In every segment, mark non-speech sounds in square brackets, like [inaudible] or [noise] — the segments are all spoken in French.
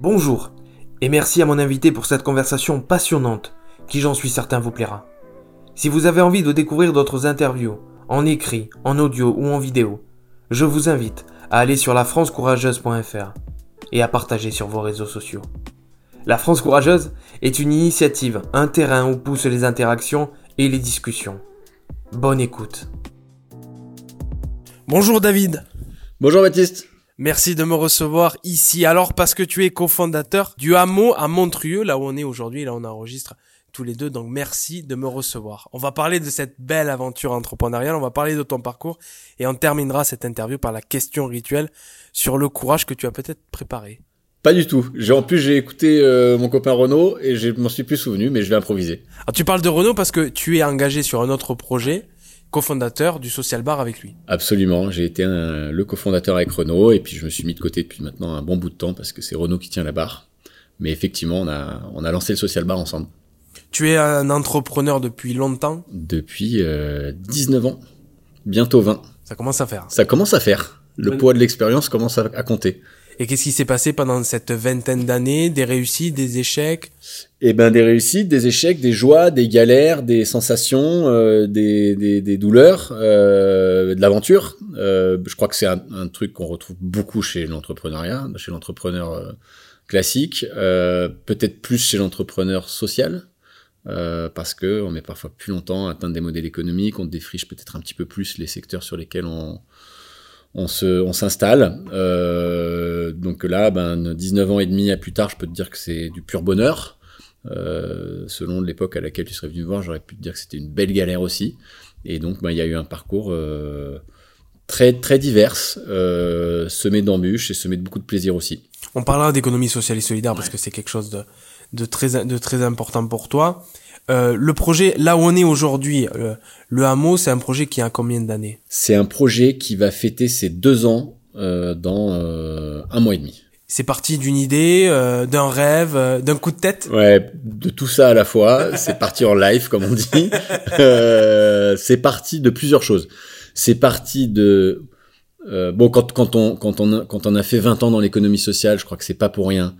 Bonjour, et merci à mon invité pour cette conversation passionnante qui j'en suis certain vous plaira. Si vous avez envie de découvrir d'autres interviews, en écrit, en audio ou en vidéo, je vous invite à aller sur lafrancecourageuse.fr et à partager sur vos réseaux sociaux. La France Courageuse est une initiative, un terrain où poussent les interactions et les discussions. Bonne écoute. Bonjour David. Bonjour Baptiste. Merci de me recevoir ici. Alors parce que tu es cofondateur du hameau à Montrieux, là où on est aujourd'hui, là on enregistre tous les deux. Donc merci de me recevoir. On va parler de cette belle aventure entrepreneuriale, on va parler de ton parcours et on terminera cette interview par la question rituelle sur le courage que tu as peut-être préparé. Pas du tout. J'ai en plus j'ai écouté euh, mon copain Renaud et je m'en suis plus souvenu, mais je vais improviser. Alors tu parles de Renaud parce que tu es engagé sur un autre projet cofondateur du Social Bar avec lui. Absolument, j'ai été un, le cofondateur avec Renault et puis je me suis mis de côté depuis maintenant un bon bout de temps parce que c'est Renault qui tient la barre. Mais effectivement, on a, on a lancé le Social Bar ensemble. Tu es un entrepreneur depuis longtemps Depuis euh, 19 ans, bientôt 20. Ça commence à faire. Ça commence à faire. Le poids de l'expérience commence à, à compter. Et qu'est-ce qui s'est passé pendant cette vingtaine d'années? Des réussites, des échecs? Eh ben des réussites, des échecs, des joies, des galères, des sensations, euh, des, des, douleurs, euh, de l'aventure. Euh, je crois que c'est un, truc qu'on retrouve beaucoup chez l'entrepreneuriat, chez l'entrepreneur classique, peut-être plus chez l'entrepreneur social. parce que on met parfois plus longtemps à atteindre des modèles économiques, on défriche peut-être un petit peu plus les secteurs sur lesquels on, on se, on s'installe. Euh, donc là, ben, 19 ans et demi à plus tard, je peux te dire que c'est du pur bonheur. Euh, selon l'époque à laquelle tu serais venu voir, j'aurais pu te dire que c'était une belle galère aussi. Et donc, ben, il y a eu un parcours euh, très, très divers, semé d'embûches et semé de beaucoup de plaisir aussi. On parlera d'économie sociale et solidaire ouais. parce que c'est quelque chose de, de, très, de très important pour toi. Euh, le projet, là où on est aujourd'hui, le, le, hameau, c'est un projet qui a combien d'années? C'est un projet qui va fêter ses deux ans euh, dans euh, un mois et demi. C'est parti d'une idée, euh, d'un rêve, euh, d'un coup de tête? Ouais, de tout ça à la fois. c'est parti en live, comme on dit. [laughs] c'est parti de plusieurs choses. C'est parti de... bon, quand, quand, on, quand, on a, quand on a fait 20 ans dans l'économie sociale, je crois que c'est pas pour rien.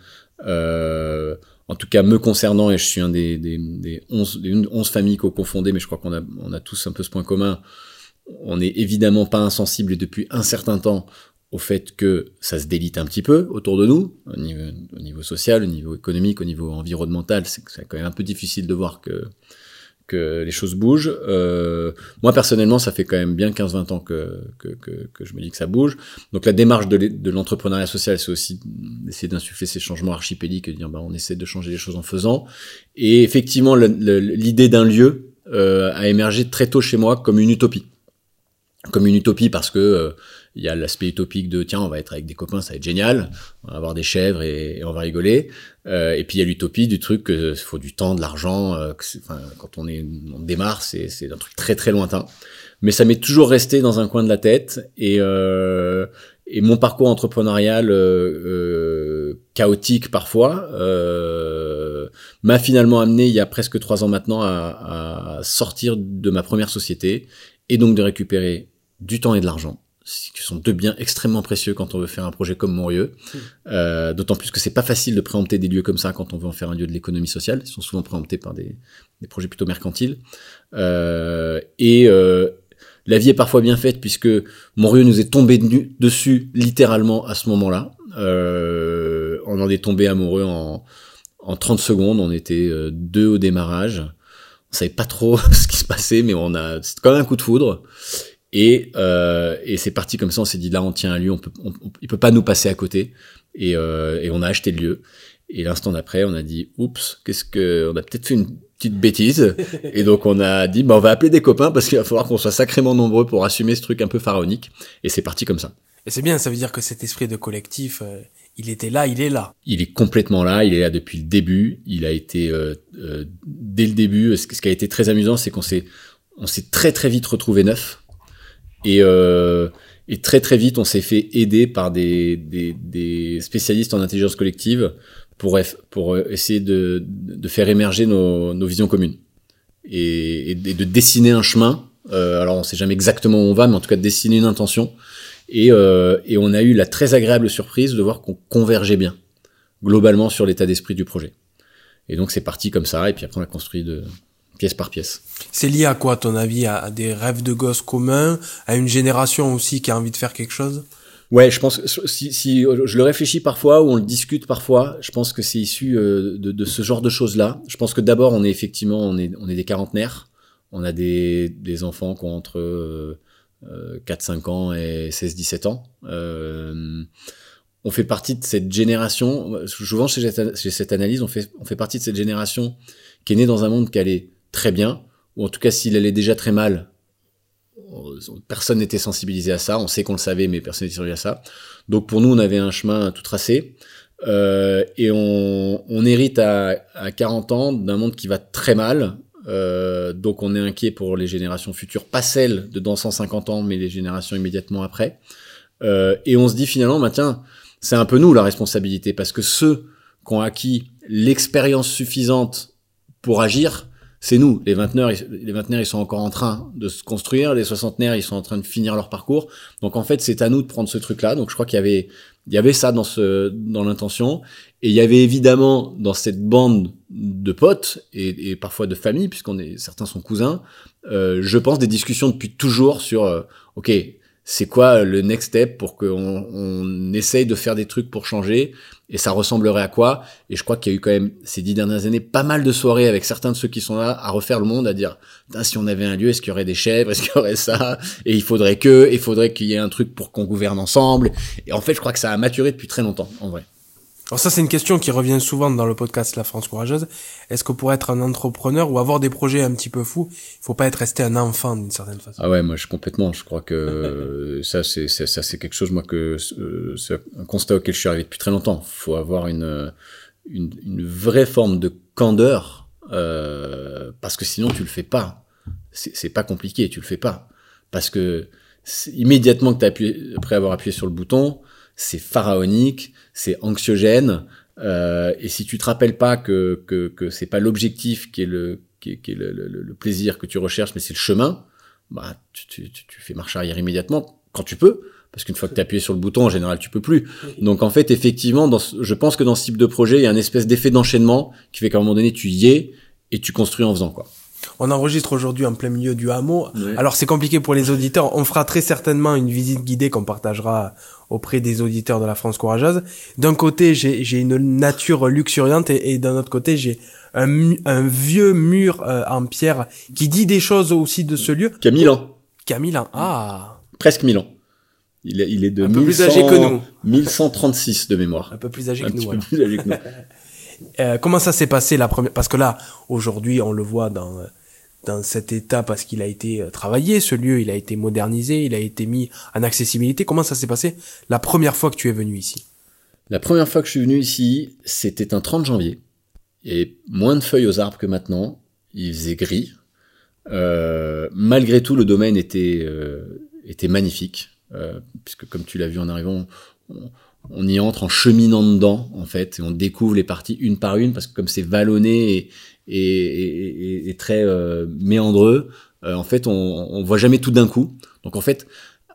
Euh, en tout cas me concernant, et je suis un des, des, des 11, des 11 familles co-confondées, mais je crois qu'on a, tous un peu ce point commun, on n'est évidemment pas insensible depuis un certain temps au fait que ça se délite un petit peu autour de nous, au niveau social, au niveau économique, au niveau environnemental, c'est quand même un peu difficile de voir que que les choses bougent. Euh, moi personnellement, ça fait quand même bien 15-20 ans que, que, que, que, je me dis que ça bouge. Donc la démarche de l'entrepreneuriat social, c'est aussi d'essayer d'insuffler ces changements archipéliques et de dire bah, on essaie de changer les choses en faisant. Et effectivement, l'idée d'un lieu euh, a émergé très tôt chez moi comme une utopie. Comme une utopie parce que euh, il y a l'aspect utopique de tiens on va être avec des copains ça va être génial on va avoir des chèvres et, on va rigoler. Euh, et puis il y a l'utopie du truc que faut du temps de l'argent euh, quand on est on démarre c'est c'est un truc très très lointain. Mais ça m'est toujours resté dans un coin de la tête et euh, et mon parcours entrepreneurial euh, chaotique parfois m'a finalement amené il y a presque trois ans maintenant à, à sortir de ma première société et donc de récupérer du temps et de l'argent qui sont deux biens extrêmement précieux quand on veut faire un projet comme Montrieux. Mmh. Euh, D'autant plus que c'est pas facile de préempter des lieux comme ça quand on veut en faire un lieu de l'économie sociale. Ils sont souvent préemptés par des, des projets plutôt mercantiles. Euh, et euh, la vie est parfois bien faite puisque Montrieux nous est tombé de, dessus littéralement à ce moment-là. On en est tombé amoureux en, en 30 secondes. On était deux au démarrage. On savait pas trop [laughs] ce qui se passait, mais on a, c'est quand même un coup de foudre. Et, euh, et c'est parti comme ça, on s'est dit là on tient un lieu, on peut, on, on, il peut pas nous passer à côté. Et, euh, et on a acheté le lieu. Et l'instant d'après, on a dit oups, qu'est-ce que, on a peut-être fait une petite bêtise. [laughs] et donc on a dit bah on va appeler des copains parce qu'il va falloir qu'on soit sacrément nombreux pour assumer ce truc un peu pharaonique. Et c'est parti comme ça. Et c'est bien, ça veut dire que cet esprit de collectif, euh, il était là, il est là. Il est complètement là, il est là depuis le début. Il a été euh, euh, dès le début. Ce qui a été très amusant, c'est qu'on s'est on s'est très très vite retrouvé neuf. Et, euh, et, très très vite, on s'est fait aider par des, des, des, spécialistes en intelligence collective pour, pour essayer de, de faire émerger nos, nos visions communes et, et, de dessiner un chemin. Euh, alors, on sait jamais exactement où on va, mais en tout cas de dessiner une intention. Et, euh, et on a eu la très agréable surprise de voir qu'on convergeait bien. globalement sur l'état d'esprit du projet. Et donc c'est parti comme ça, et puis après on a construit de pièce par pièce. C'est lié à quoi, à ton avis à, des rêves de gosse communs, à une génération aussi qui a envie de faire quelque chose? Ouais, je pense que si, si je le réfléchis parfois ou on le discute parfois, je pense que c'est issu euh, de, de, ce genre de choses-là. Je pense que d'abord on est effectivement on est on est des quarantenaires, on a des, des enfants qui ont entre euh, 4-5 euh, ans et 16-17 ans. Euh, on fait partie de cette génération, souvent chez cette analyse, on fait, on fait partie de cette génération qui est née dans un monde qui allait très bien, ou en tout cas s'il allait déjà très mal, personne n'était sensibilisé à ça, on sait qu'on le savait, mais personne n'était sensibilisé à ça. Donc pour nous, on avait un chemin tout tracé, euh, et on, on hérite à, à 40 ans d'un monde qui va très mal, euh, donc on est inquiet pour les générations futures, pas celles de dans 150 ans, mais les générations immédiatement après. Euh, et on se dit finalement, bah tiens, c'est un peu nous la responsabilité, parce que ceux qui ont acquis l'expérience suffisante pour agir, c'est nous. Les vingtenaires, les vingtenaires, ils sont encore en train de se construire. Les soixantenaires, ils sont en train de finir leur parcours. Donc en fait, c'est à nous de prendre ce truc-là. Donc je crois qu'il y avait, il y avait ça dans ce, dans l'intention. Et il y avait évidemment dans cette bande de potes et, et parfois de famille, puisqu'on est, certains sont cousins, euh, je pense des discussions depuis toujours sur, euh, ok, c'est quoi le next step pour qu'on on essaye de faire des trucs pour changer? Et ça ressemblerait à quoi? Et je crois qu'il y a eu quand même ces dix dernières années pas mal de soirées avec certains de ceux qui sont là à refaire le monde, à dire si on avait un lieu, est-ce qu'il y aurait des chèvres, est-ce qu'il y aurait ça? Et il faudrait que, il faudrait qu'il y ait un truc pour qu'on gouverne ensemble. Et en fait, je crois que ça a maturé depuis très longtemps, en vrai. Alors ça, c'est une question qui revient souvent dans le podcast La France courageuse. Est-ce que pour être un entrepreneur ou avoir des projets un petit peu fous, il faut pas être resté un enfant d'une certaine façon? Ah ouais, moi je complètement. Je crois que ça c'est ça c'est quelque chose moi que euh, c'est un constat auquel je suis arrivé depuis très longtemps. Il faut avoir une, une, une vraie forme de candeur euh, parce que sinon tu le fais pas. C'est pas compliqué, tu le fais pas parce que immédiatement que tu appuyé après avoir appuyé sur le bouton, c'est pharaonique, c'est anxiogène. Euh, et si tu te rappelles pas que que, que c'est pas l'objectif qui est le qui est, qui est le, le, le, plaisir que tu recherches, mais c'est le chemin, bah tu, tu, tu fais marche arrière immédiatement quand tu peux. Parce qu'une fois que tu as appuyé sur le bouton, en général, tu peux plus. Donc en fait, effectivement, dans je pense que dans ce type de projet, il y a une espèce d'effet d'enchaînement qui fait qu'à un moment donné, tu y es et tu construis en faisant quoi. On enregistre aujourd'hui en plein milieu du hameau. Alors c'est compliqué pour les auditeurs. On fera très certainement une visite guidée qu'on partagera auprès des auditeurs de la France courageuse. D'un côté, j'ai une nature luxuriante et, d'un autre côté, j'ai un, un, vieux mur euh, en pierre qui dit des choses aussi de ce lieu. Qui a 1000 ans. Qui a 1000 ans. Ah. Presque 1000 ans. Il est, il est de un peu plus âgé que nous. 1136 de mémoire. Un peu plus âgé que nous. Un peu plus âgé que nous. [laughs] euh, comment ça s'est passé la première Parce que là, aujourd'hui, on le voit dans dans cet état parce qu'il a été euh, travaillé, ce lieu, il a été modernisé, il a été mis en accessibilité. Comment ça s'est passé la première fois que tu es venu ici? La première fois que je suis venu ici, c'était un 30 janvier. Avait moins de feuilles aux arbres que maintenant. Il faisait gris. Euh, malgré tout, le domaine était, était magnifique. Puisque comme tu l'as vu en arrivant, on, on, y entre en cheminant dedans, en fait, et on découvre les parties une par une, parce que comme c'est vallonné et, et, et, et très euh, méandreux. Euh, en fait, on, on voit jamais tout d'un coup. Donc en fait,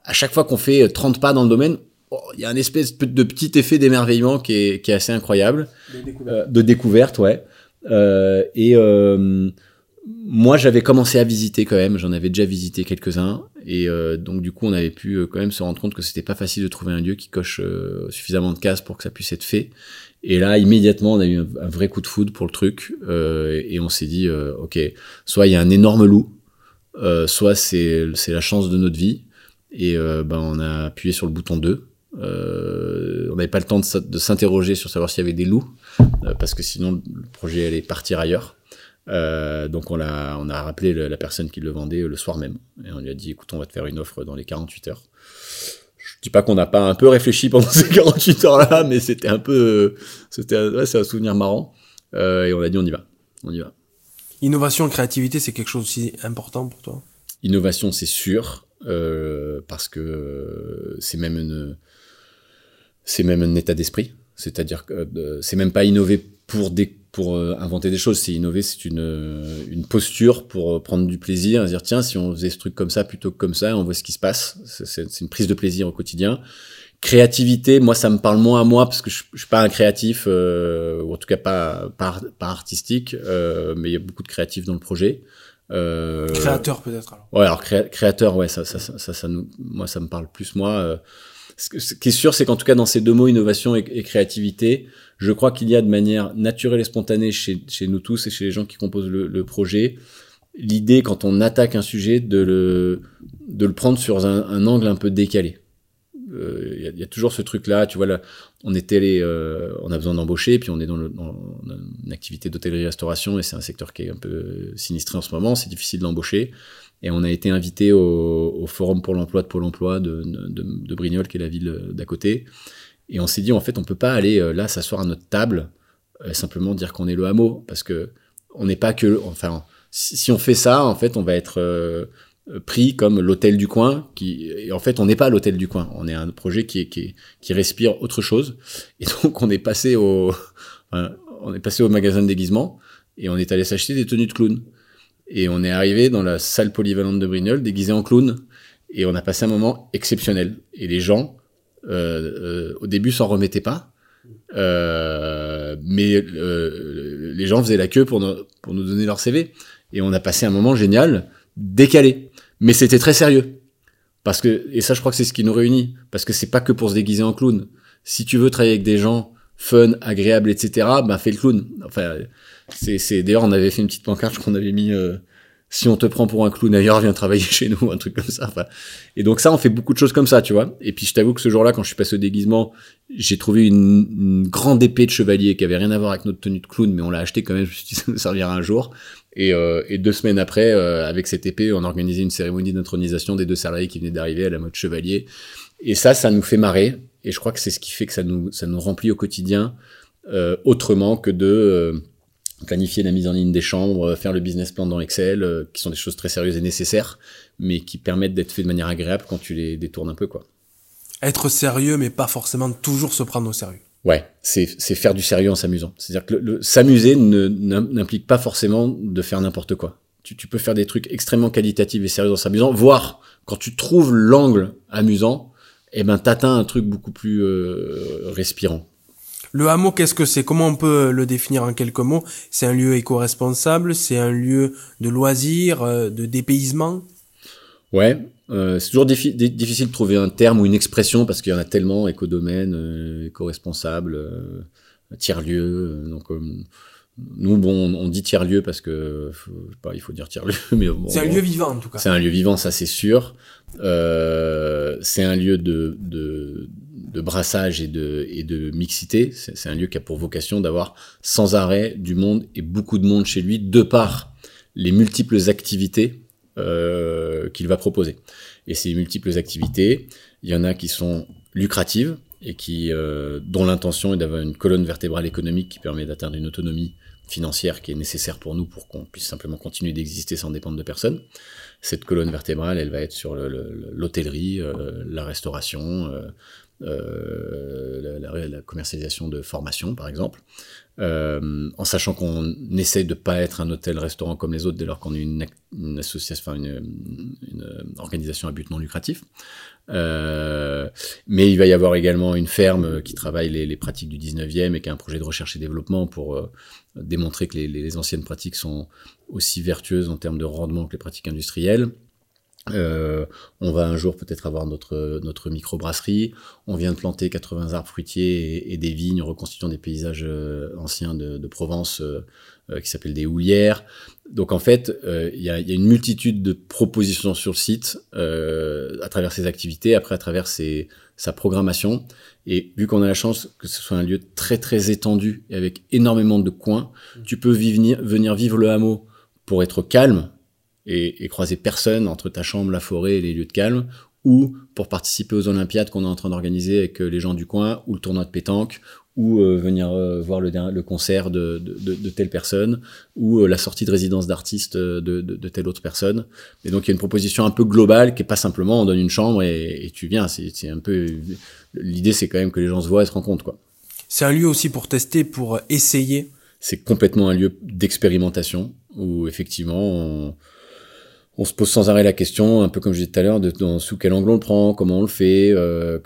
à chaque fois qu'on fait 30 pas dans le domaine, oh, il y a un espèce de petit effet d'émerveillement qui est, qui est assez incroyable. De découverte, euh, de découverte ouais. Euh, et euh, moi, j'avais commencé à visiter quand même. J'en avais déjà visité quelques-uns. Et euh, donc, du coup, on avait pu quand même se rendre compte que c'était pas facile de trouver un lieu qui coche suffisamment de cases pour que ça puisse être fait. Et là, immédiatement, on a eu un, vrai coup de foudre pour le truc, euh, et on s'est dit, euh, ok, soit il y a un énorme loup, euh, soit c'est la chance de notre vie, et euh, ben on a appuyé sur le bouton 2. Euh, on n'avait pas le temps de, s'interroger sur savoir s'il y avait des loups, euh, parce que sinon le projet allait partir ailleurs. Donc on a on a rappelé la personne qui le vendait le soir même, et on lui a dit, écoute, on va te faire une offre dans les 48 heures dis pas qu'on n'a pas un peu réfléchi pendant [laughs] ces 48 heures-là, mais c'était un peu, c'était, ouais, c'est un souvenir marrant. Euh, et on a dit on y va, on y va. Innovation, créativité, c'est quelque chose aussi important pour toi? Innovation, c'est sûr, euh, parce que c'est même une, c'est même un état d'esprit. C'est-à-dire que euh, c'est même pas innover pour des pour euh, inventer des choses. C'est innover, c'est une, euh, une posture pour euh, prendre du plaisir, et dire tiens, si on faisait ce truc comme ça plutôt que comme ça, on voit ce qui se passe. C'est une prise de plaisir au quotidien. créativité, moi, ça me parle moins à moi parce que je, je suis pas un créatif, euh, ou en tout cas pas pas, pas artistique, euh, mais il y a beaucoup de créatifs dans le projet. Euh, créateur peut-être. Alors. Ouais, alors créateur, ouais, ça, ça, ça, ça, ça nous, moi, ça me parle plus moi. Ce qui est sûr, c'est qu'en tout cas dans ces deux mots, innovation et, et créativité, je crois qu'il y a de manière naturelle et spontanée chez, nous tous et chez les gens qui composent le, projet, l'idée quand on attaque un sujet de le, de le prendre sur un, angle un peu décalé. Il euh, y, a, y, a toujours ce truc-là, tu vois, là, on était allé, euh, on a besoin d'embaucher, puis on est dans, une activité d'hôtellerie-restauration et c'est un secteur qui est un peu sinistré en ce moment, c'est difficile d'embaucher. Et on a été invité au, Forum pour l'emploi de Pôle emploi de, Brignoles, qui est la ville d'à côté. Et on s'est dit, en fait, on peut pas aller euh, là s'asseoir à notre table, euh, simplement dire qu'on est le hameau, parce que on n'est pas que, enfin, si, on fait ça, en fait, on va être euh, pris comme l'hôtel du coin, qui, et en fait, on n'est pas l'hôtel du coin. On est un projet qui, qui, qui respire autre chose. Et donc, on est passé au, [laughs] on est passé au magasin de déguisement et on est allé s'acheter des tenues de clown. Et on est arrivé dans la salle polyvalente de Brignoles déguisé en clown. Et on a passé un moment exceptionnel. Et les gens, au début, s'en remettaient pas. Euh, mais euh, les gens faisaient la queue pour, pour nous donner leur CV. Et on a passé un moment génial, décalé. Mais c'était très sérieux. Parce que, et ça, je crois que c'est ce qui nous réunit. Parce que c'est pas que pour se déguiser en clown. Si tu veux travailler avec des gens fun, agréables, etc., ben fais le clown. Enfin, c'est, d'ailleurs, on avait fait une petite pancarte qu'on avait mis. Euh, si on te prend pour un clown ailleurs, viens travailler [laughs] chez nous, un truc comme ça. Enfin, et donc ça, on fait beaucoup de choses comme ça, tu vois. Et puis je t'avoue que ce jour-là, quand je suis passé au déguisement, j'ai trouvé une, une, grande épée de chevalier qui avait rien à voir avec notre tenue de clown, mais on l'a acheté quand même. [laughs] Je me suis dit ça nous servira un jour. Et, euh, et deux semaines après, euh, avec cette épée, on organisait une cérémonie d'intronisation des deux salariés qui venaient d'arriver à la mode chevalier. Et ça, ça nous fait marrer. Et je crois que c'est ce qui fait que ça nous, ça nous remplit au quotidien euh, autrement que de euh, planifier la mise en ligne des chambres, faire le business plan dans Excel, euh, qui sont des choses très sérieuses et nécessaires, mais qui permettent d'être fait de manière agréable quand tu les détournes un peu, quoi. Être sérieux, mais pas forcément toujours se prendre au sérieux. Ouais, c'est faire du sérieux en s'amusant. C'est-à-dire que le, le s'amuser n'implique pas forcément de faire n'importe quoi. Tu, tu peux faire des trucs extrêmement qualitatifs et sérieux en s'amusant, voire quand tu trouves l'angle amusant, eh ben t'atteins un truc beaucoup plus euh, respirant. Le hameau, qu'est-ce que c'est? Comment on peut le définir en quelques mots? C'est un lieu éco-responsable, c'est un lieu de loisirs, euh, de dépaysement? Ouais, euh, c'est toujours diffi difficile de trouver un terme ou une expression parce qu'il y en a tellement, éco-domaine, euh, éco-responsable, euh, tiers-lieu. donc, nous, bon, on dit tiers-lieu parce que, faut, pas, il faut dire tiers-lieu, [laughs] mais bon, C'est un lieu vivant, en tout cas. C'est un lieu vivant, ça c'est sûr. c'est un lieu de, de, de, brassage et de, et de mixité. C'est un lieu qui a pour vocation d'avoir sans arrêt du monde et beaucoup de monde chez lui, de par les multiples activités euh, qu'il va proposer. Et ces multiples activités, il y en a qui sont lucratives et qui, euh, dont l'intention est d'avoir une colonne vertébrale économique qui permet d'atteindre une autonomie financière qui est nécessaire pour nous pour qu'on puisse simplement continuer d'exister sans dépendre de personne. Cette colonne vertébrale, elle va être sur l'hôtellerie, euh, la restauration, euh, la, commercialisation de formation, par exemple, euh, en sachant qu'on essaie de pas être un hôtel-restaurant comme les autres dès lors qu'on est une, association, enfin une, organisation à but non lucratif. Euh, mais il va y avoir également une ferme qui travaille les, pratiques du 19e et qui a un projet de recherche et développement pour démontrer que les, anciennes pratiques sont aussi vertueuses en termes de rendement que les pratiques industrielles. Euh, on va un jour peut-être avoir notre, notre microbrasserie. On vient de planter 80 arbres fruitiers et, et des vignes reconstituant des paysages euh, anciens de, de Provence euh, euh qui s'appellent des houlières. Donc en fait, euh, il y, a, y, a, une multitude de propositions sur le site euh, à travers ses activités, après à travers ses, sa programmation. Et vu qu'on a la chance que ce soit un lieu très très étendu et avec énormément de coins, tu peux venir, venir vivre le hameau pour être calme, et, et, croiser personne entre ta chambre, la forêt et les lieux de calme, ou pour participer aux Olympiades qu'on est en train d'organiser avec euh, les gens du coin, ou le tournoi de pétanque, ou euh, venir euh, voir le, le, concert de, de, de, de, telle personne, ou euh, la sortie de résidence d'artiste de, de, telle autre personne. Et donc il y a une proposition un peu globale qui est pas simplement on donne une chambre et, et tu viens. C'est un peu l'idée, c'est quand même que les gens se voient et se rencontrent quoi. C'est un lieu aussi pour tester, pour essayer. C'est complètement un lieu d'expérimentation où effectivement on on se pose sans arrêt la question, un peu comme je disais tout à l'heure, de sous quel angle on le prend, comment on le fait, euh,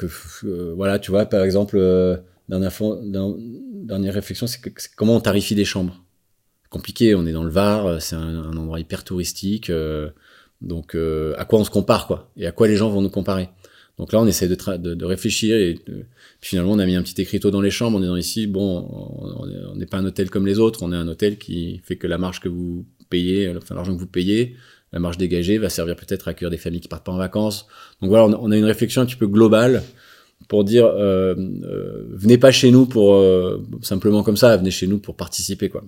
euh, voilà, tu vois, par exemple, euh, dernière, réflexion, c'est comment on tarifie des chambres? Compliqué, on est dans le Var, c'est un, endroit hyper touristique, donc à quoi on se compare, quoi, et à quoi les gens vont nous comparer? Donc là, on essaie de réfléchir et finalement, on a mis un petit écriteau dans les chambres en disant ici, bon, on n'est pas un hôtel comme les autres, on est un hôtel qui fait que la marge que vous payez, enfin l'argent que vous payez, la marge dégagée va servir peut-être à accueillir des familles qui partent pas en vacances. Donc voilà, on a une réflexion un petit peu globale pour dire euh, euh, venez pas chez nous pour euh, simplement comme ça, venez chez nous pour participer quoi.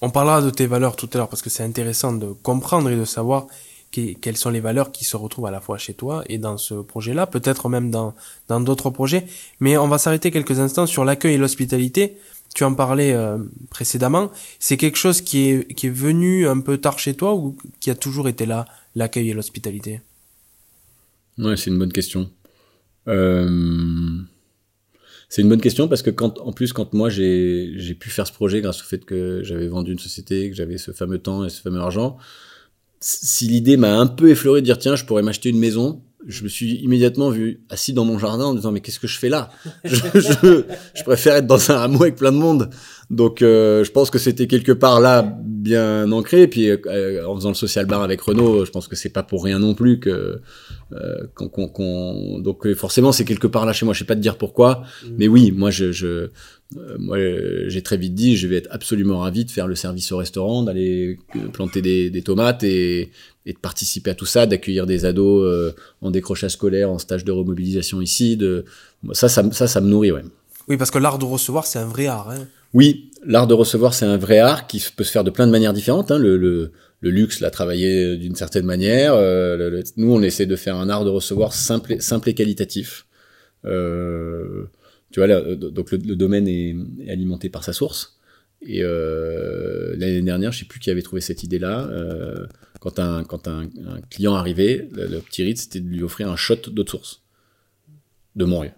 On parlera de tes valeurs tout à l'heure parce que c'est intéressant de comprendre et de savoir quelles sont les valeurs qui se retrouvent à la fois chez toi et dans ce projet-là, peut-être même dans dans d'autres projets. Mais on va s'arrêter quelques instants sur l'accueil et l'hospitalité tu en parlais euh, précédemment, c'est quelque chose qui est, qui est venu un peu tard chez toi ou qui a toujours été là, l'accueil et l'hospitalité? Ouais, c'est une bonne question. Euh... C'est une bonne question parce que quand, en plus, quand moi j'ai pu faire ce projet grâce au fait que j'avais vendu une société, que j'avais ce fameux temps et ce fameux argent, si l'idée m'a un peu effleuré de dire tiens, je pourrais m'acheter une maison, je me suis immédiatement vu assis dans mon jardin en disant mais qu'est-ce que je fais là? Je, je, je, préfère être dans un hameau avec plein de monde. Donc euh, je pense que c'était quelque part là bien ancré. Et puis euh, en faisant le social bar avec Renault je pense que c'est pas pour rien non plus que euh, qu'on, donc euh, forcément c'est quelque part là chez moi. Je sais pas te dire pourquoi mmh. mais oui moi je, je euh, moi j'ai très vite dit je vais être absolument ravi de faire le service au restaurant d'aller planter des, des tomates et, et, de participer à tout ça d'accueillir des ados en décrochage scolaire en stage de remobilisation ici de ça ça ça, ça me nourrit ouais oui parce que l'art de recevoir c'est un vrai art hein. oui l'art de recevoir c'est un vrai art qui peut se faire de plein de manières différentes hein. le, le le luxe l'a travaillé d'une certaine manière. Euh, nous, on essaie de faire un art de recevoir simple et, simple et qualitatif. Euh, tu vois, là, euh, donc le, domaine est, alimenté par sa source. Et euh, l'année dernière, je sais plus qui avait trouvé cette idée-là. Euh, quand un, quand un, un client arrivait, le, petit rite, c'était de lui offrir un shot d'eau de source de Montréal.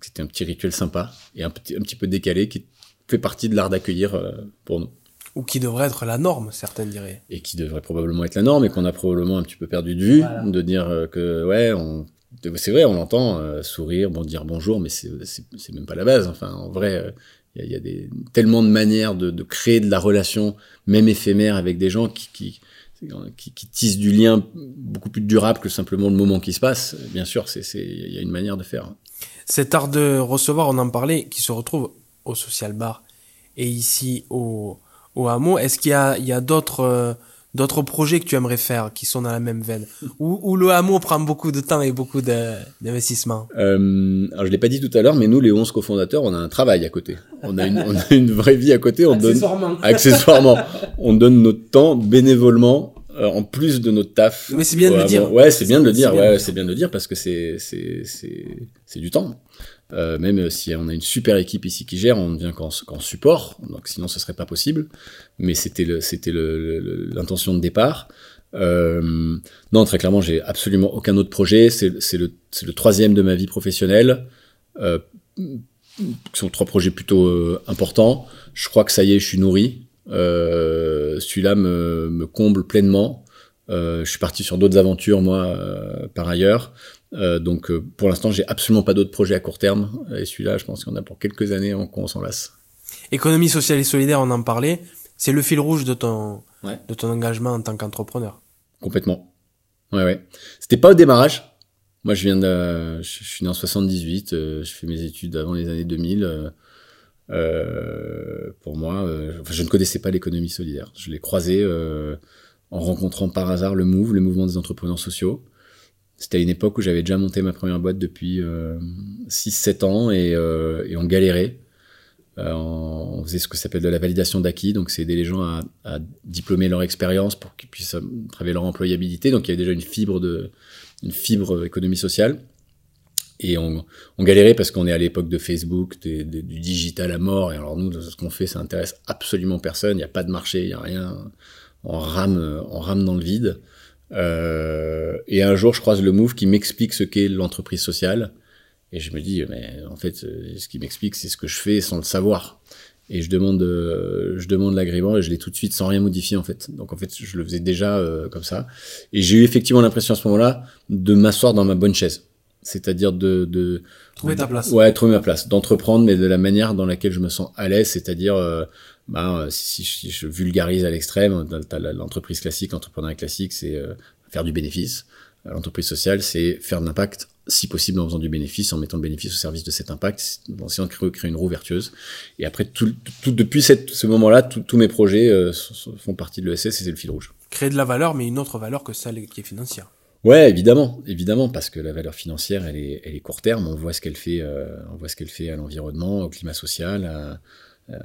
C'était un petit rituel sympa et un petit, un petit peu décalé qui fait partie de l'art d'accueillir euh, pour nous ou qui devrait être la norme, certains diraient. Et qui devrait probablement être la norme, et qu'on a probablement un petit peu perdu de vue, de dire que, ouais, on, c'est vrai, on l'entend, euh, sourire, dire bonjour, mais c'est, même pas la base. Enfin, en vrai, il euh, y, a tellement de manières de, créer de la relation, même éphémère, avec des gens qui, tissent du lien beaucoup plus durable que simplement le moment qui se passe. Bien sûr, il y a une manière de faire. Cet art de recevoir, on en parlait, qui se retrouve au social bar et ici au, au hameau. Est-ce qu'il y a, il y a d'autres euh, d'autres projets que tu aimerais faire qui sont dans la même veine où, où le hameau prend beaucoup de temps et beaucoup d'investissement euh, Alors je l'ai pas dit tout à l'heure, mais nous les 11 cofondateurs, on a un travail à côté. On a une, on a une vraie vie à côté. On accessoirement. Donne, [laughs] accessoirement. on donne notre temps bénévolement euh, en plus de notre taf. Mais c'est bien de le dire. Ouais, c'est bien de le dire. Ouais, c'est bien de le dire parce que c'est c'est c'est c'est du temps. Euh, même si on a une super équipe ici qui gère, on ne vient qu'en support, donc sinon ce serait pas possible. Mais c'était l'intention de départ. Euh, non, très clairement, j'ai absolument aucun autre projet. C'est le, le troisième de ma vie professionnelle. Euh, ce sont trois projets plutôt importants. Je crois que ça y est, je suis nourri. Celui-là me, me, comble pleinement. Euh, je suis parti sur d'autres aventures, moi, par ailleurs. Euh, donc euh, pour l'instant, j'ai absolument pas d'autres projets à court terme. Et celui-là, je pense qu'on a pour quelques années qu'on s'en lasse. Économie sociale et solidaire, on en parlait. C'est le fil rouge de ton, ouais. de ton engagement en tant qu'entrepreneur. Complètement. Ouais, ouais. C'était pas au démarrage. Moi, je viens de, je suis né en 78. Euh, je fais mes études avant les années 2000. Euh, pour moi, euh, je ne connaissais pas l'économie solidaire. Je l'ai croisé en rencontrant par hasard le le mouvement des entrepreneurs sociaux. C'était à une époque où j'avais déjà monté ma première boîte depuis euh, 6-7 ans et, euh, et on galérait. Euh, on faisait ce que s'appelle de la validation d'acquis, donc c'est aider les gens à, diplômer leur expérience pour qu'ils puissent euh, travailler leur employabilité. Donc il y avait déjà une fibre de une fibre économie sociale. Et on, galérait parce qu'on est à l'époque de Facebook, du digital à mort. Et alors nous, ce qu'on fait, ça intéresse absolument personne. Il n'y a pas de marché, il n'y a rien. On rame, on rame dans le vide. Euh, et un jour, je croise le Move qui m'explique ce qu'est l'entreprise sociale. Et je me dis, mais en fait, euh, ce qui m'explique, c'est ce que je fais sans le savoir. et je demande je demande l'agrément et je l'ai tout de suite sans rien modifier en fait. Donc en fait, je le faisais déjà comme ça. Et j'ai eu effectivement l'impression à ce moment-là de m'asseoir dans ma bonne chaise c'est-à-dire de, de trouver ta place. Ouais, trouver ma place, d'entreprendre, mais de la manière dans laquelle je me sens à l'aise, c'est-à-dire, euh, bah, si, si, je vulgarise à l'extrême, l'entreprise classique, l'entrepreneur classique, c'est euh, faire du bénéfice. L'entreprise sociale, c'est faire de l'impact, si possible en faisant du bénéfice, en mettant le bénéfice au service de cet impact, en essayant de créer, une roue vertueuse. Et après, tout, tout depuis cette, ce moment-là, tous mes projets euh, font partie de l'ESS et c'est le fil rouge. Créer de la valeur, mais une autre valeur que celle qui est financière. Ouais, évidemment, évidemment, parce que la valeur financière, elle est, elle est court terme. On voit ce qu'elle fait, euh, on voit ce qu'elle fait à l'environnement, au climat social. Euh,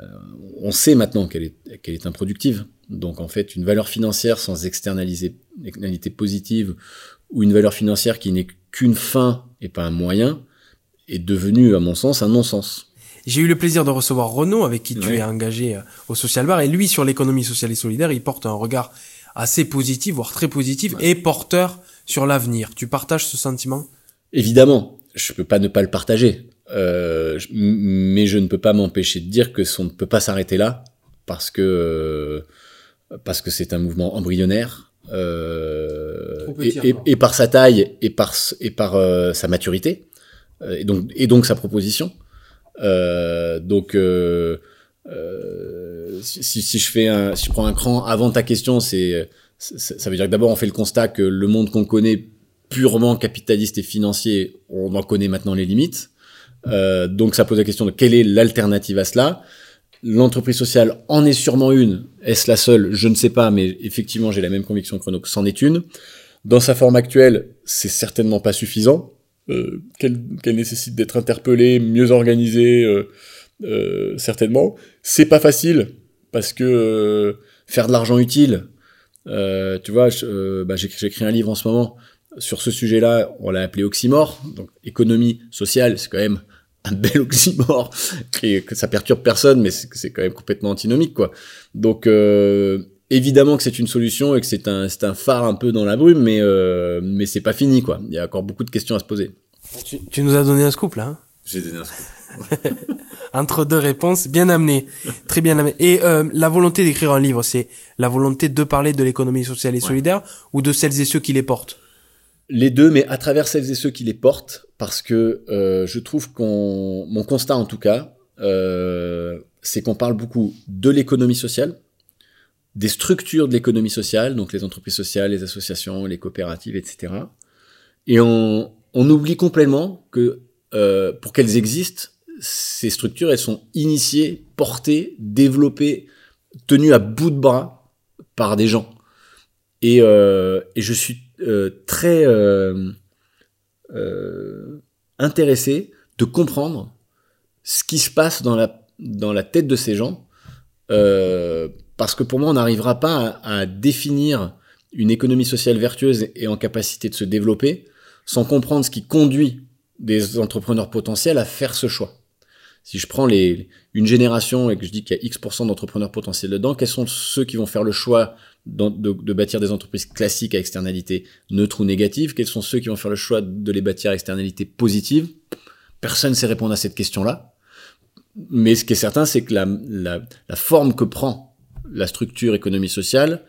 on sait maintenant qu'elle est, qu'elle est improductive. Donc en fait, une valeur financière sans externaliser, externalité positive ou une valeur financière qui n'est qu'une fin et pas un moyen est devenue, à mon sens, un non-sens. J'ai eu le plaisir de recevoir Renaud, avec qui tu es engagé euh, au Social Bar, et lui, sur l'économie sociale et solidaire, il porte un regard assez positif, voire très positif, et porteur sur l'avenir. Tu partages ce sentiment? Évidemment, je peux pas ne pas le partager, euh, mais je ne peux pas m'empêcher de dire que ça ne peut pas s'arrêter là parce que euh, parce que c'est un mouvement embryonnaire euh, et, par sa taille et par et par sa maturité et donc et donc sa proposition. donc si, si, je fais un, si je prends un cran avant ta question, c'est ça veut dire que d'abord on fait le constat que le monde qu'on connaît purement capitaliste et financier, on en connaît maintenant les limites. Euh, donc ça pose la question de quelle est l'alternative à cela. L'entreprise sociale en est sûrement une. Est-ce la seule? Je ne sais pas, mais effectivement j'ai la même conviction que Renaud que c'en est une. Dans sa forme actuelle, c'est certainement pas suffisant. Euh, qu'elle nécessite d'être interpellée, mieux organisée, euh, certainement. C'est pas facile parce que faire de l'argent utile, tu vois, bah, j'écris un livre en ce moment sur ce sujet-là. On l'a appelé oxymore. Donc, économie sociale, c'est quand même un bel oxymore. que ça perturbe personne, mais c'est quand même complètement antinomique, quoi. Donc, euh, évidemment que c'est une solution et que c'est un, un phare un peu dans la brume, mais, euh, mais c'est pas fini, quoi. Il y a encore beaucoup de questions à se poser. Tu, tu nous as donné un scoop, là. Hein J'ai donné un scoop. [laughs] Entre deux réponses, bien amenées, très bien amenées. Et euh, la volonté d'écrire un livre, c'est la volonté de parler de l'économie sociale et solidaire ou de celles et ceux qui les portent? Les deux, mais à travers celles et ceux qui les portent, parce que euh, je trouve qu'on, mon constat en tout cas, euh, c'est qu'on parle beaucoup de l'économie sociale, des structures de l'économie sociale, donc les entreprises sociales, les associations, les coopératives, etc. Et on, oublie complètement que euh, pour qu'elles existent, ces structures, elles sont initiées, portées, développées, tenues à bout de bras par des gens. Et, je suis très euh, euh, intéressé de comprendre ce qui se passe dans la, dans la tête de ces gens, euh, parce que pour moi, on n'arrivera pas à, à, définir une économie sociale vertueuse et en capacité de se développer sans comprendre ce qui conduit des entrepreneurs potentiels à faire ce choix. Si je prends les, une génération et que je dis qu'il y a X% d'entrepreneurs potentiels dedans, quels sont ceux qui vont faire le choix de, de, bâtir des entreprises classiques à externalité neutre ou négative Quels sont ceux qui vont faire le choix de les bâtir à externalité positive Personne ne sait répondre à cette question-là. Mais ce qui est certain, c'est que la, la, la forme que prend la structure économie sociale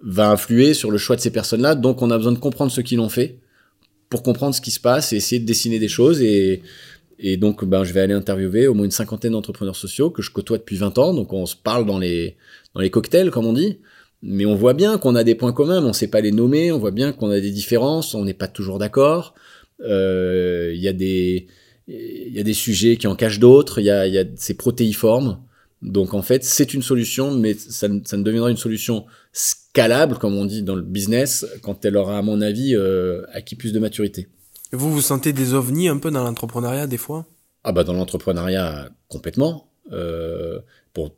va influer sur le choix de ces personnes-là. Donc on a besoin de comprendre ce qu'ils ont fait pour comprendre ce qui se passe et essayer de dessiner des choses. Et et donc, ben, je vais aller interviewer au moins une cinquantaine d'entrepreneurs sociaux que je côtoie depuis 20 ans. Donc, on se parle dans les, dans les cocktails, comme on dit. Mais on voit bien qu'on a des points communs, mais on sait pas les nommer. On voit bien qu'on a des différences. On n'est pas toujours d'accord. Euh, il y a des, il y a des sujets qui en cachent d'autres. Il y a, y a ces protéiformes. Donc, en fait, c'est une solution, mais ça, ça ne deviendra une solution scalable, comme on dit dans le business, quand elle aura, à mon avis, euh, acquis plus de maturité. Vous vous sentez des ovnis un peu dans l'entrepreneuriat des fois? Ah bah dans l'entrepreneuriat complètement. Euh, pour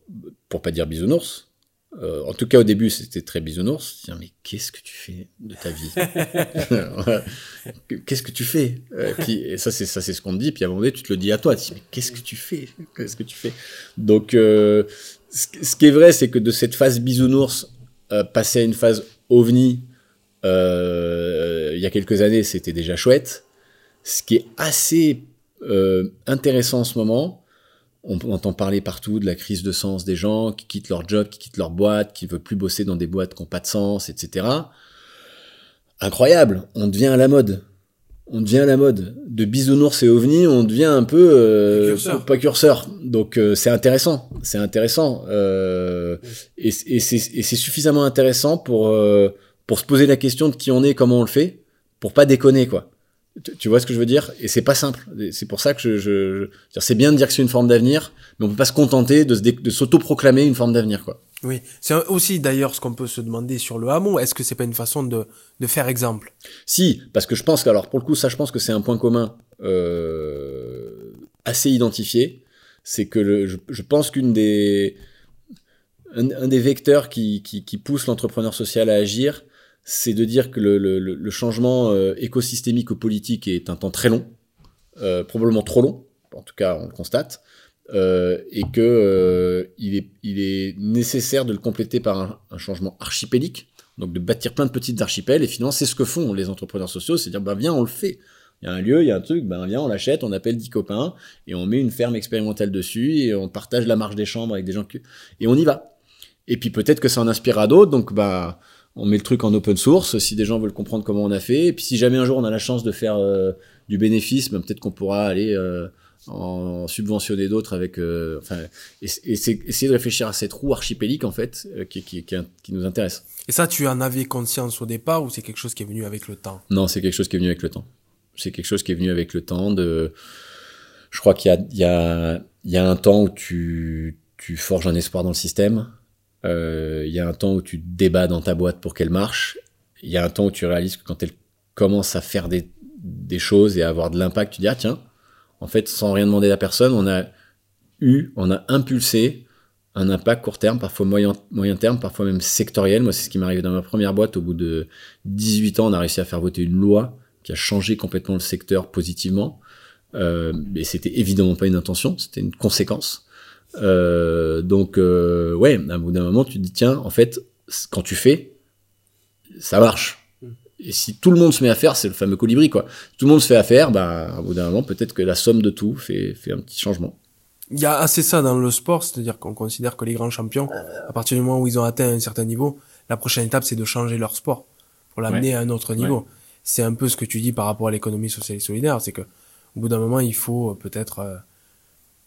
pour pas dire bisounours. Euh, en tout cas au début c'était très bisounours. Tiens mais qu'est-ce que tu fais de ta vie [laughs] Qu'est-ce que tu fais euh, Et ça c'est ça c'est ce qu'on te dit. Puis à un moment donné tu te le dis à toi. Tu dis mais qu'est-ce que tu fais Qu'est-ce que tu fais Donc euh, ce qui est vrai c'est que de cette phase bisounours euh, passer à une phase ovni il y a quelques années, c'était déjà chouette. Ce qui est assez intéressant en ce moment, on entend parler partout de la crise de sens des gens qui quittent leur job, qui quittent leur boîte, qui veulent plus bosser dans des boîtes qui n'ont pas de sens, etc. Incroyable, on devient à la mode. On devient à la mode. De bisounours et ovnis, on devient un peu euh, pas curseur. Donc euh, c'est intéressant, c'est intéressant. Euh, et, et c'est suffisamment intéressant pour euh, pour se poser la question de qui on est, comment on le fait, pour pas déconner quoi. Tu vois ce que je veux dire? Et c'est pas simple. C'est pour ça que je, je, je c'est bien de dire que c'est une forme d'avenir, mais on peut pas se contenter de, s'auto-proclamer une forme d'avenir, quoi. Oui, c'est aussi d'ailleurs ce qu'on peut se demander sur le hameau. Est-ce que c'est pas une façon de, de faire exemple? Si, parce que je pense que, alors pour le coup, ça, je pense que c'est un point commun euh, assez identifié. C'est que le, je, je pense qu'une des un, un, des vecteurs qui, qui, qui pousse l'entrepreneur social à agir, c'est de dire que le, changement euh, écosystémique ou politique est un temps très long, euh, probablement trop long, en tout cas on le constate, euh, et que il, est, nécessaire de le compléter par un, changement archipélique, donc de bâtir plein de petites archipels, et finalement c'est ce que font les entrepreneurs sociaux, c'est dire ben viens on le fait. Il y a un lieu, il y a un truc, ben viens, on l'achète, on appelle 10 copains, et on met une ferme expérimentale dessus, et on partage la marge des chambres avec des gens qui... Et on y va. Et puis peut-être que ça en inspire à d'autres, donc bah on met le truc en open source si des gens veulent comprendre comment on a fait. Et puis si jamais un jour on a la chance de faire euh, du bénéfice, ben, peut-être qu'on pourra aller euh, en subventionner d'autres avec. Euh, enfin, et, essayer de réfléchir à cette roue archipélique en fait qui, qui, qui, qui, nous intéresse. Et ça, tu en avais conscience au départ ou c'est quelque chose qui est venu avec le temps? Non, c'est quelque chose qui est venu avec le temps. C'est quelque chose qui est venu avec le temps. De, je crois qu'il y a, y y un temps où tu, tu forges un espoir dans le système il euh, y a un temps où tu débats dans ta boîte pour qu'elle marche. Il y a un temps où tu réalises que quand elle commence à faire des, des choses et à avoir de l'impact, tu dis ah tiens, en fait sans rien demander à personne, on a eu, on a impulsé un impact court terme, parfois moyen, moyen terme, parfois même sectoriel. Moi, c'est ce qui m'est arrivé dans ma première boîte. Au bout de 18 ans, on a réussi à faire voter une loi qui a changé complètement le secteur positivement. Euh, mais c'était évidemment pas une intention, c'était une conséquence. Euh, donc, euh, ouais, à bout d'un moment, tu te dis, tiens, en fait, quand tu fais, ça marche. Hmm. Et si tout le monde se met à faire, c'est le fameux colibri, quoi. Tout le monde se fait à faire, bah, à bout d'un moment, peut-être que la somme de tout fait, fait un petit changement. Il y a assez ça dans le sport, c'est-à-dire qu'on considère que les grands champions, à partir du moment où ils ont atteint un certain niveau, la prochaine étape, c'est de changer leur sport pour l'amener ouais. à un autre niveau. Ouais. C'est un peu ce que tu dis par rapport à l'économie sociale et solidaire, c'est que au bout d'un moment, il faut peut-être euh,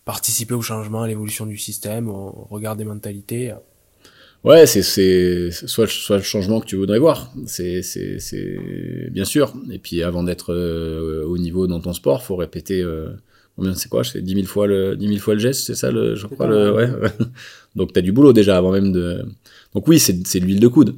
participer au changement, à l'évolution du système, au regard des mentalités. Ouais, c'est c'est soit soit le changement que tu voudrais voir, c'est c'est c'est bien sûr. Et puis avant d'être euh, au niveau dans ton sport, faut répéter euh, combien c'est quoi, je fais 10 000 fois le 10 000 fois le geste, c'est ça le je crois le ouais. [laughs] Donc t'as du boulot déjà avant même de. Donc oui, c'est c'est l'huile de coude,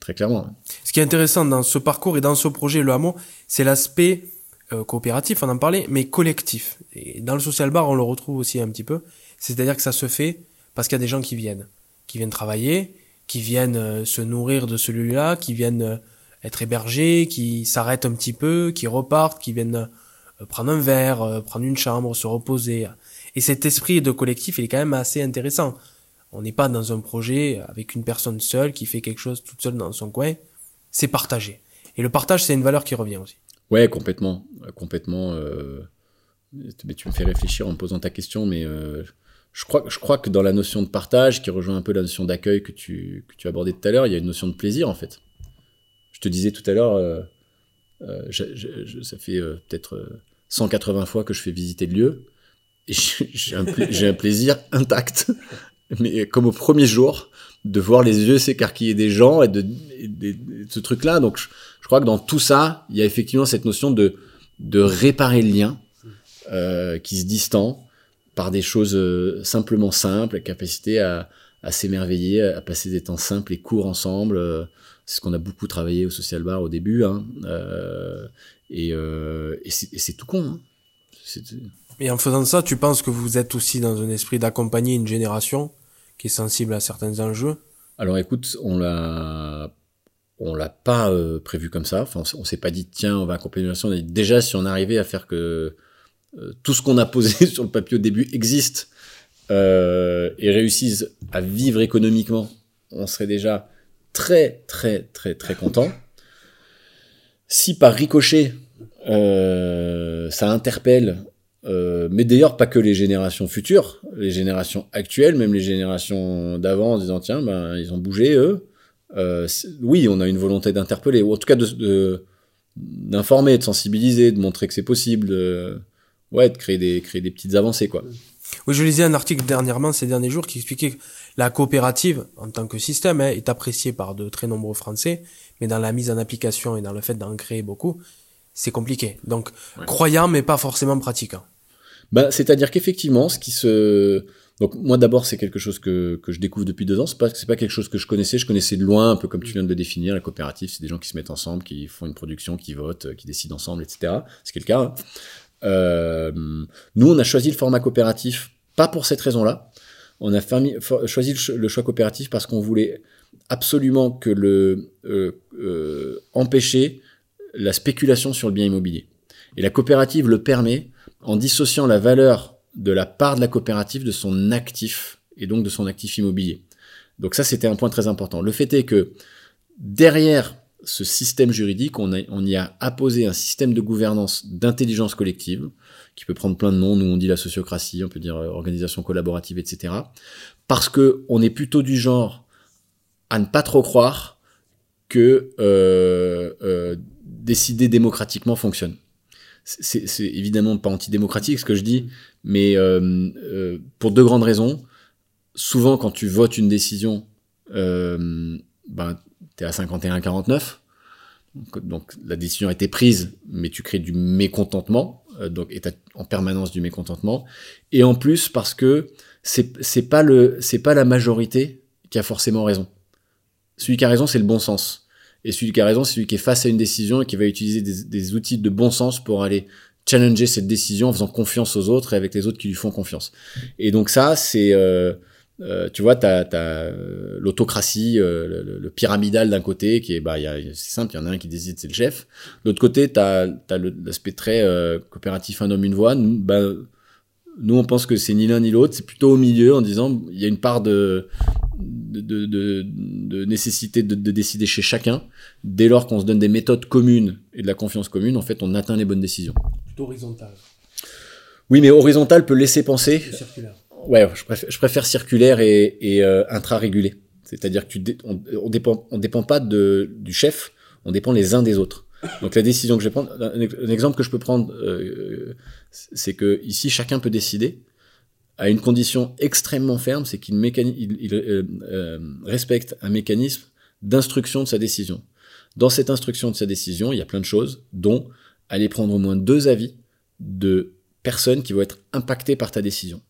très clairement. Ce qui est intéressant dans ce parcours et dans ce projet le hameau, c'est l'aspect euh, coopératif, on en parlait, mais collectif. Et dans le social bar, on le retrouve aussi un petit peu. C'est-à-dire que ça se fait parce qu'il y a des gens qui viennent, qui viennent travailler, qui viennent euh, se nourrir de celui-là, qui viennent euh, être hébergés, qui s'arrêtent un petit peu, qui repartent, qui viennent prendre un verre, prendre une chambre, se reposer. Et cet esprit de collectif, il est quand même assez intéressant. On n'est pas dans un projet avec une personne seule qui fait quelque chose toute seule dans son coin. C'est partagé. Et le partage, c'est une valeur qui revient aussi. Ouais, complètement, complètement. Euh, tu me fais réfléchir en me posant ta question, mais euh, je crois, je crois que dans la notion de partage, qui rejoint un peu la notion d'accueil que tu, que tu abordais tout à l'heure, il y a une notion de plaisir en fait. Je te disais tout à l'heure, euh, ça fait peut-être 180 fois que je fais visiter le lieu, et [laughs] j'ai un plaisir intact, mais comme au premier jour, de voir les yeux s'écarquiller des gens et de, ce truc-là. Donc, je, crois que dans tout ça, il y a effectivement cette notion de, réparer le lien euh, qui se distend par des choses euh, simplement simples, la capacité à, s'émerveiller, à passer des temps simples et courts ensemble. Euh, c'est ce qu'on a beaucoup travaillé au social bar au début. Hein. Et, et c'est tout con. Hein. Et en faisant ça, tu penses que vous êtes aussi dans un esprit d'accompagner une génération qui est sensible à certains enjeux Alors écoute, on l'a on l'a pas euh, prévu comme ça. Enfin, on s'est pas dit tiens, on va accompagner une génération. Déjà, si on arrivait à faire que euh, tout ce qu'on a posé [laughs] sur le papier au début existe euh, et réussisse à vivre économiquement, on serait déjà très très très très content. Si par ricochet, ça interpelle Euh, mais d'ailleurs, pas que les générations futures, les générations actuelles, même les générations d'avant, en disant tiens, ben ils ont bougé eux. Euh, oui, on a une volonté d'interpeller, ou en tout cas de d'informer, de, sensibiliser, de montrer que c'est possible, de, ouais, de créer des créer des petites avancées quoi. Oui, je lisais un article dernièrement, ces derniers jours, qui expliquait que la coopérative, en tant que système, hein, est appréciée par de très nombreux Français, mais dans la mise en application et dans le fait d'en créer beaucoup, c'est compliqué. Donc, croyant, mais pas forcément pratiquant. Bah, c'est-à-dire qu'effectivement, ce qui se... Donc moi d'abord c'est quelque chose que, que je découvre depuis deux ans, c'est pas c'est pas quelque chose que je connaissais, je connaissais de loin un peu comme tu viens de le définir, la coopérative, c'est des gens qui se mettent ensemble, qui font une production, qui votent, qui décident ensemble, etc. Ce qui est le cas. Hein. Euh, nous on a choisi le format coopératif pas pour cette raison-là, on a choisi le choix coopératif parce qu'on voulait absolument que le euh, euh, empêcher la spéculation sur le bien immobilier. Et la coopérative le permet en dissociant la valeur de la part de la coopérative de son actif et donc de son actif immobilier. Donc ça, c'était un point très important. Le fait est que derrière ce système juridique, on, y a apposé un système de gouvernance d'intelligence collective, qui peut prendre plein de noms, nous on dit la sociocratie, on peut dire euh, organisation collaborative, etc. Parce que on est plutôt du genre à ne pas trop croire que euh, euh, décider démocratiquement fonctionne. C'est évidemment pas antidémocratique ce que je dis, mais euh, euh, pour deux grandes raisons. Souvent, quand tu votes une décision, euh, ben, tu es à 51-49. Donc, donc, la décision a été prise, mais tu crées du mécontentement, donc et en permanence du mécontentement. Et en plus parce que c'est pas le c'est pas la majorité qui a forcément raison. Celui qui a raison, c'est le bon sens. Et celui qui a raison, c'est celui qui est face à une décision et qui va utiliser des, outils de bon sens pour aller challenger cette décision en faisant confiance aux autres et avec les autres qui lui font confiance. Et donc ça, c'est, euh, euh, tu vois, t'as as, euh, l'autocratie, le, pyramidal d'un côté qui est, bah, c'est simple, il y en a un qui décide, c'est le chef. L'autre côté, t'as as, l'aspect très coopératif, un homme, une voix. Bah, nous, on pense que c'est ni l'un ni l'autre, c'est plutôt au milieu en disant il y a une part de, de, de, de nécessité de, décider chez chacun. Dès lors qu'on se donne des méthodes communes et de la confiance commune, en fait, on atteint les bonnes décisions. Plutôt horizontal. Oui, mais horizontal peut laisser penser. Circulaire. Ouais, je préfère, je préfère circulaire et, et euh, intra-régulé. C'est-à-dire que tu on, on, dépend, on dépend pas de, du chef, on dépend les uns des autres. Donc la décision que je vais prendre, un, exemple que je peux prendre, euh, c'est que ici chacun peut décider à une condition extrêmement ferme, c'est qu'il il, euh, euh, respecte un mécanisme d'instruction de sa décision. Dans cette instruction de sa décision, il y a plein de choses, dont aller prendre au moins deux avis de personnes qui vont être impactées par ta décision.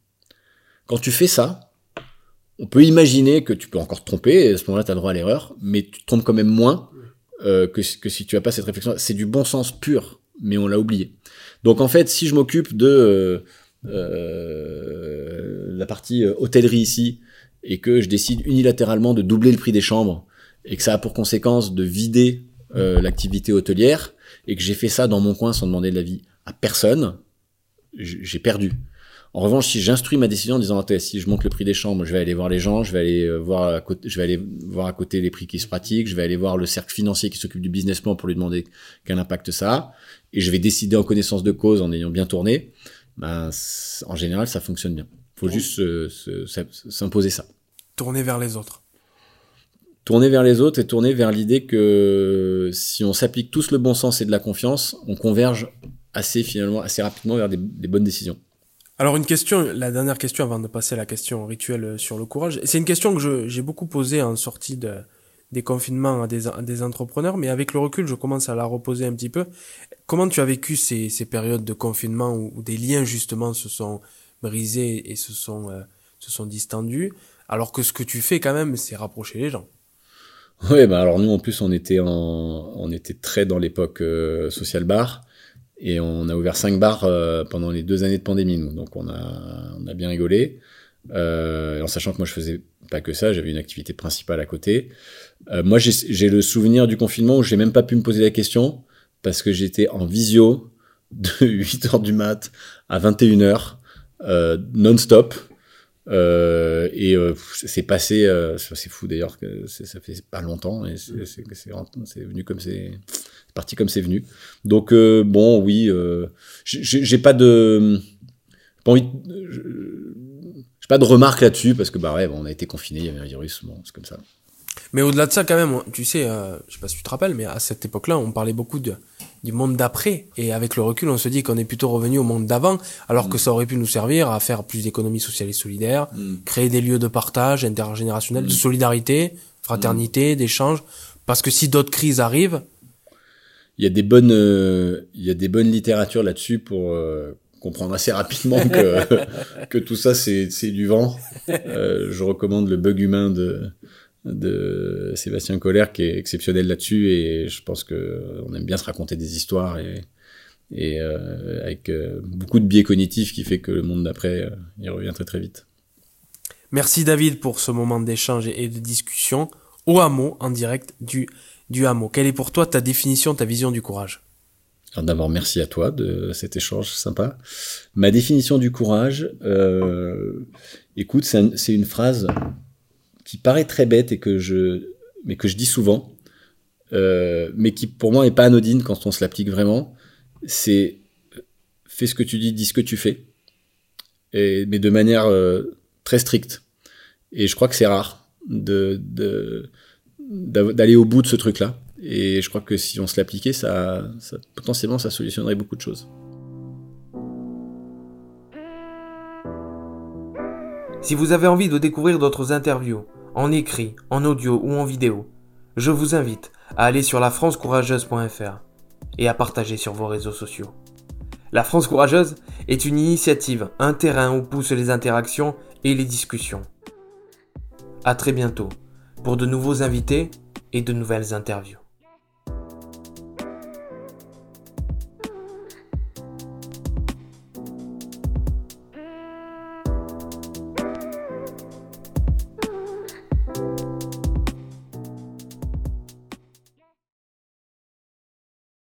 Quand tu fais ça, on peut imaginer que tu peux encore te tromper, et à ce moment-là, tu as droit à l'erreur, mais tu te trompes quand même moins euh, que, si tu as pas cette réflexion. C'est du bon sens pur, mais on l'a oublié. Donc en fait, si je m'occupe de euh, euh la partie hôtellerie ici et que je décide unilatéralement de doubler le prix des chambres et que ça a pour conséquence de vider l'activité hôtelière et que j'ai fait ça dans mon coin sans demander de l'avis à personne, j'ai perdu. En revanche, si j'instruis ma décision en disant si je monte le prix des chambres, je vais aller voir les gens, je vais aller euh, voir à côté, je vais aller voir à côté les prix qui se pratiquent, je vais aller voir le cercle financier qui s'occupe du business plan pour lui demander quel impact ça a, et je vais décider en connaissance de cause en ayant bien tourné. Ben, en général, ça fonctionne bien. Faut juste s'imposer ça. Tourner vers les autres. Tourner vers les autres et tourner vers l'idée que si on s'applique tous le bon sens et de la confiance, on converge assez finalement, assez rapidement vers des bonnes décisions. Alors une question, la dernière question avant de passer à la question rituelle sur le courage, c'est une question que j'ai beaucoup posée en sortie de, des confinements à des, des, entrepreneurs, mais avec le recul, je commence à la reposer un petit peu. Comment tu as vécu ces, ces périodes de confinement où, des liens justement se sont brisés et se sont, euh, se sont distendus, alors que ce que tu fais quand même, c'est rapprocher les gens? Oui, bah alors nous en plus on était, en, on était très dans l'époque euh, social bar. Et on a ouvert cinq bars euh, pendant les deux années de pandémie, nous. Donc on a, on a bien rigolé. Euh, en sachant que moi je faisais pas que ça, j'avais une activité principale à côté. Euh, moi j'ai le souvenir du confinement où j'ai même pas pu me poser la question parce que j'étais en visio de [laughs] 8 heures du mat à 21 heures euh, non-stop. Euh, et euh, c'est passé, c'est fou d'ailleurs que ça fait pas longtemps et c'est venu comme c'est parti comme c'est venu. Donc euh, bon, oui, euh, j'ai pas de pas j'ai pas de remarques là-dessus parce que bah ouais, on a été confiné, il y avait un virus, bon, c'est comme ça. Mais au-delà de ça, quand même, tu sais, euh, je sais pas si tu te rappelles, mais à cette époque-là, on parlait beaucoup de, du monde d'après. Et avec le recul, on se dit qu'on est plutôt revenu au monde d'avant, alors que mm. ça aurait pu nous servir à faire plus d'économie sociale et solidaire, mm. créer des lieux de partage intergénérationnel, de mm. solidarité, fraternité, d'échange. Parce que si d'autres crises arrivent, il y a des bonnes, euh, il y a des bonnes littératures là-dessus pour euh, comprendre assez rapidement que [laughs] que tout ça c'est c'est du vent. Euh, je recommande le bug humain de de Sébastien Colère qui est exceptionnel là-dessus et je pense que on aime bien se raconter des histoires et et euh, avec euh, beaucoup de biais cognitifs qui fait que le monde d'après euh, il revient très très vite. Merci David pour ce moment d'échange et de discussion au hameau en direct du du hameau. Quelle est pour toi ta définition, ta vision du courage? Alors d'abord, merci à toi de cet échange sympa. Ma définition du courage, euh, écoute, c'est une phrase qui paraît très bête et que je, mais que je dis souvent, euh, mais qui pour moi n'est pas anodine quand on se l'applique vraiment. C'est fais ce que tu dis, dis ce que tu fais, mais de manière euh, très stricte. Et je crois que c'est rare de d'aller au bout de ce truc-là. Et je crois que si on se l'appliquait, ça, potentiellement, ça solutionnerait beaucoup de choses. Si vous avez envie de découvrir d'autres interviews, en écrit, en audio ou en vidéo, je vous invite à aller sur lafrancecourageuse.fr et à partager sur vos réseaux sociaux. La France Courageuse est une initiative, un terrain où poussent les interactions et les discussions. A très bientôt pour de nouveaux invités et de nouvelles interviews.